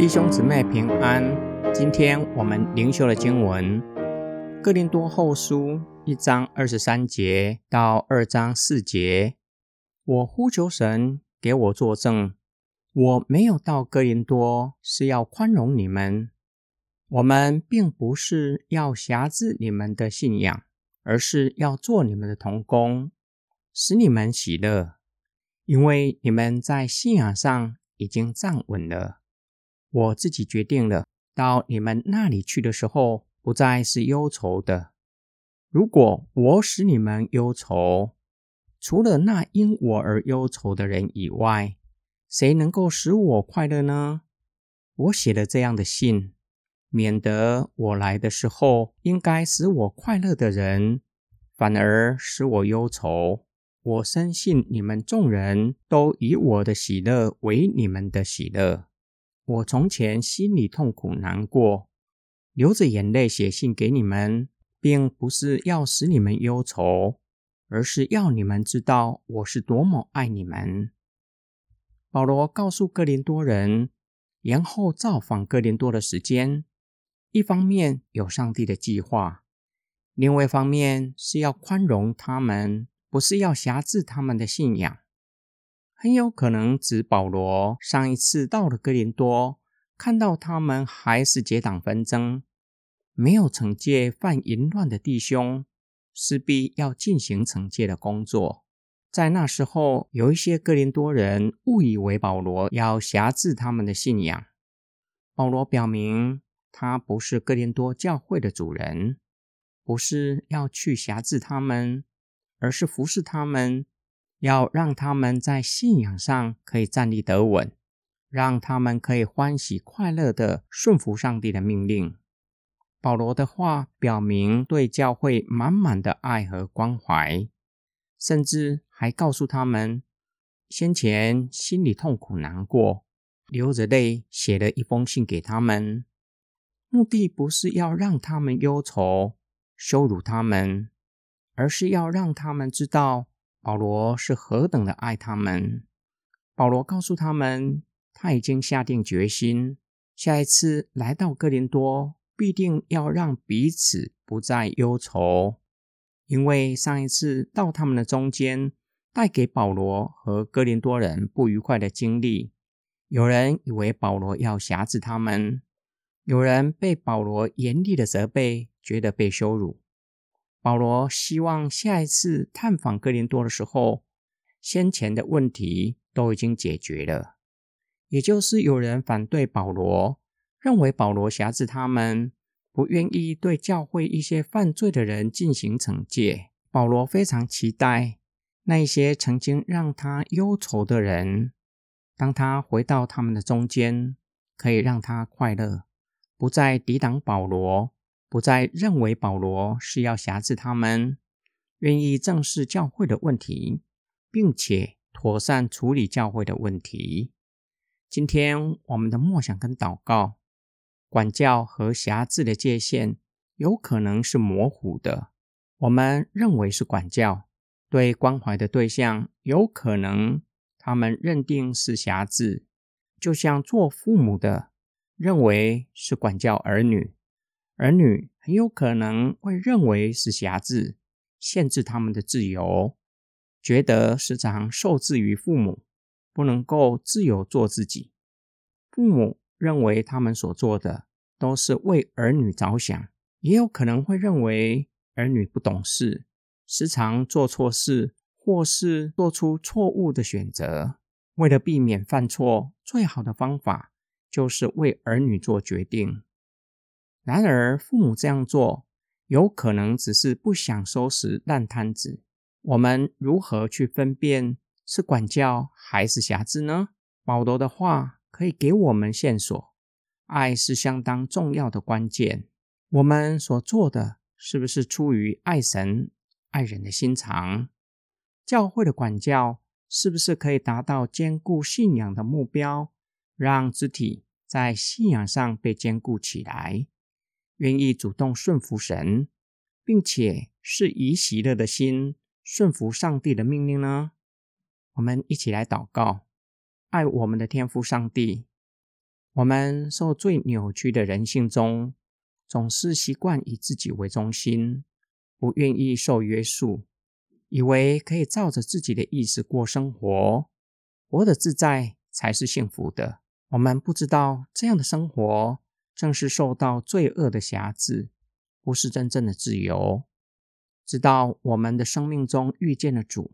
弟兄姊妹平安，今天我们灵修的经文《哥林多后书》一章二十三节到二章四节。我呼求神给我作证，我没有到哥林多是要宽容你们。我们并不是要辖制你们的信仰，而是要做你们的同工，使你们喜乐，因为你们在信仰上已经站稳了。我自己决定了，到你们那里去的时候，不再是忧愁的。如果我使你们忧愁，除了那因我而忧愁的人以外，谁能够使我快乐呢？我写了这样的信，免得我来的时候，应该使我快乐的人，反而使我忧愁。我深信你们众人都以我的喜乐为你们的喜乐。我从前心里痛苦难过，流着眼泪写信给你们，并不是要使你们忧愁，而是要你们知道我是多么爱你们。保罗告诉哥林多人，延后造访哥林多的时间，一方面有上帝的计划，另外一方面是要宽容他们，不是要辖制他们的信仰。很有可能指保罗上一次到了哥林多，看到他们还是结党纷争，没有惩戒犯淫乱的弟兄，势必要进行惩戒的工作。在那时候，有一些哥林多人误以为保罗要辖制他们的信仰。保罗表明，他不是哥林多教会的主人，不是要去辖制他们，而是服侍他们。要让他们在信仰上可以站立得稳，让他们可以欢喜快乐的顺服上帝的命令。保罗的话表明对教会满满的爱和关怀，甚至还告诉他们，先前心里痛苦难过，流着泪写了一封信给他们，目的不是要让他们忧愁、羞辱他们，而是要让他们知道。保罗是何等的爱他们！保罗告诉他们，他已经下定决心，下一次来到哥林多，必定要让彼此不再忧愁，因为上一次到他们的中间，带给保罗和哥林多人不愉快的经历。有人以为保罗要辖制他们，有人被保罗严厉的责备，觉得被羞辱。保罗希望下一次探访哥林多的时候，先前的问题都已经解决了。也就是有人反对保罗，认为保罗辖制他们，不愿意对教会一些犯罪的人进行惩戒。保罗非常期待那一些曾经让他忧愁的人，当他回到他们的中间，可以让他快乐，不再抵挡保罗。不再认为保罗是要辖制他们，愿意正视教会的问题，并且妥善处理教会的问题。今天我们的默想跟祷告，管教和辖制的界限有可能是模糊的。我们认为是管教，对关怀的对象有可能他们认定是辖制，就像做父母的认为是管教儿女。儿女很有可能会认为是辖制、限制他们的自由，觉得时常受制于父母，不能够自由做自己。父母认为他们所做的都是为儿女着想，也有可能会认为儿女不懂事，时常做错事，或是做出错误的选择。为了避免犯错，最好的方法就是为儿女做决定。然而，父母这样做有可能只是不想收拾烂摊子。我们如何去分辨是管教还是辖制呢？保罗的话可以给我们线索：爱是相当重要的关键。我们所做的是不是出于爱神、爱人的心肠？教会的管教是不是可以达到兼顾信仰的目标，让肢体在信仰上被兼顾起来？愿意主动顺服神，并且是以喜乐的心顺服上帝的命令呢？我们一起来祷告，爱我们的天父上帝。我们受最扭曲的人性中，总是习惯以自己为中心，不愿意受约束，以为可以照着自己的意思过生活，活得自在才是幸福的。我们不知道这样的生活正是受到罪恶的辖制，不是真正的自由。直到我们的生命中遇见了主，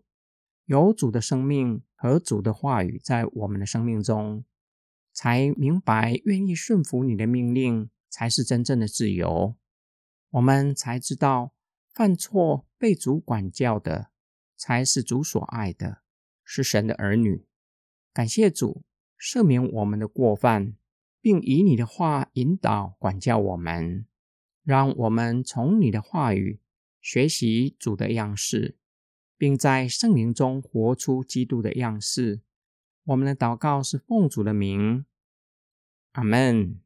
有主的生命和主的话语在我们的生命中。才明白，愿意顺服你的命令才是真正的自由。我们才知道，犯错被主管教的才是主所爱的，是神的儿女。感谢主赦免我们的过犯，并以你的话引导管教我们，让我们从你的话语学习主的样式，并在圣灵中活出基督的样式。我们的祷告是奉主的名，阿门。